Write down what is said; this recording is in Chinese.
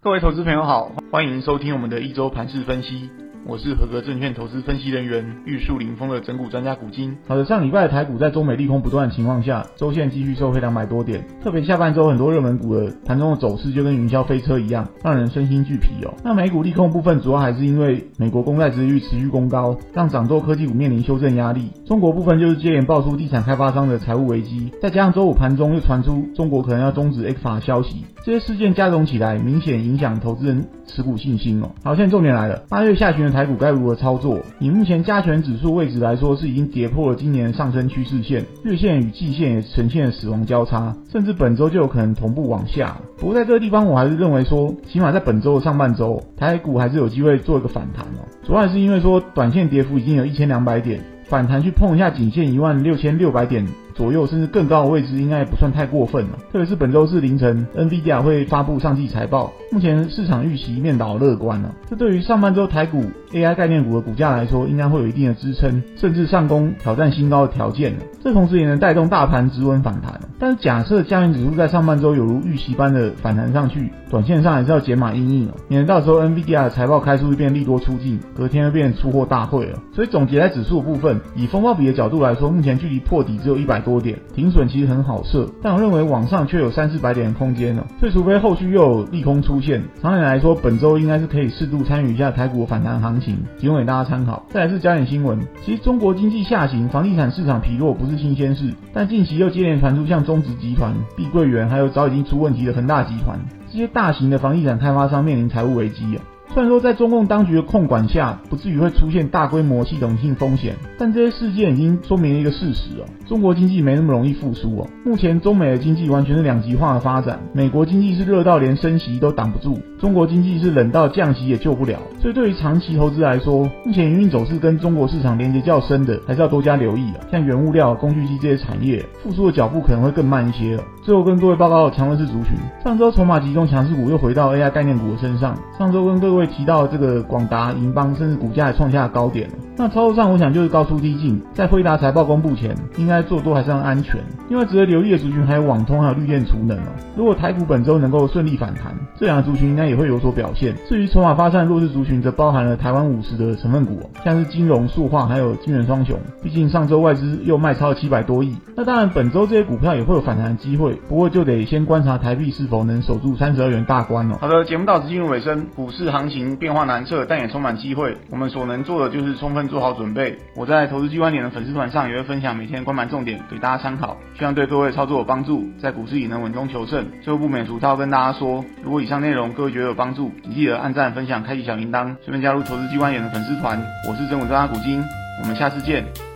各位投资朋友好，欢迎收听我们的一周盘市分析。我是合格证券投资分析人员玉树临风的整股专家古今。好的，上礼拜的台股在中美利空不断的情况下，周线继续收黑两百多点。特别下半周很多热门股的盘中的走势就跟云霄飞车一样，让人身心俱疲哦。那美股利空部分主要还是因为美国公债殖率持续攻高，让涨多科技股面临修正压力。中国部分就是接连爆出地产开发商的财务危机，再加上周五盘中又传出中国可能要终止 X 法的消息，这些事件加总起来，明显影响投资人持股信心哦。好，现在重点来了，八月下旬台股该如何操作？以目前加权指数位置来说，是已经跌破了今年上升趋势线，月线与季线也呈现死亡交叉，甚至本周就有可能同步往下。不过在这个地方，我还是认为说，起码在本周的上半周，台股还是有机会做一个反弹哦。主要是因为说，短线跌幅已经有一千两百点，反弹去碰一下颈线一万六千六百点。左右甚至更高的位置应该也不算太过分了，特别是本周四凌晨，NVIDIA 会发布上季财报，目前市场预期面倒乐观了，这对于上半周台股 AI 概念股的股价来说，应该会有一定的支撑，甚至上攻挑战新高的条件了。这同时也能带动大盘止稳反弹。但是假设加权指数在上半周有如预期般的反弹上去，短线上还是要减码因应了，免得到时候 NVIDIA 的财报开出就变利多出尽，隔天又变出货大会了。所以总结在指数部分，以风暴比的角度来说，目前距离破底只有一百多点，停损其实很好设，但我认为往上却有三四百点的空间呢。所以除非后续又有利空出现，长远来说，本周应该是可以适度参与一下台股反弹行情，提供给大家参考。再来是焦点新闻，其实中国经济下行，房地产市场疲弱不是新鲜事，但近期又接连传出像中植集团、碧桂园，还有早已经出问题的恒大集团这些大型的房地产开发商面临财务危机啊。虽然说在中共当局的控管下，不至于会出现大规模系统性风险，但这些事件已经说明了一个事实哦，中国经济没那么容易复苏哦。目前中美的经济完全是两极化的发展，美国经济是热到连升息都挡不住，中国经济是冷到降息也救不了。所以对于长期投资来说，目前营运走势跟中国市场连接较深的，还是要多加留意啊。像原物料、工具机这些产业，复苏的脚步可能会更慢一些了。最后跟各位报告强势族群，上周筹码集中强势股又回到 AI 概念股的身上。上周跟各位会提到这个广达、银邦，甚至股价也创下高点了。那操作上，我想就是高出低进，在辉达财报公布前，应该做多还是很安全。另外值得留意的族群还有网通还有绿电储能哦。如果台股本周能够顺利反弹，这两个族群应该也会有所表现。至于筹码发散弱势族群，则包含了台湾五十的成分股，像是金融、塑化还有金元双雄。毕竟上周外资又卖超了七百多亿。那当然，本周这些股票也会有反弹的机会。不过就得先观察台币是否能守住三十二元大关哦。好的，节目到此进入尾声。股市行情变化难测，但也充满机会。我们所能做的就是充分做好准备。我在投资机关点的粉丝团上也会分享每天关盘重点给大家参考，希望对各位操作有帮助，在股市也能稳中求胜。最后不免俗套跟大家说，如果以上内容各位觉得有帮助，请记得按赞、分享、开启小铃铛，顺便加入投资机关点的粉丝团。我是整股专家古今，我们下次见。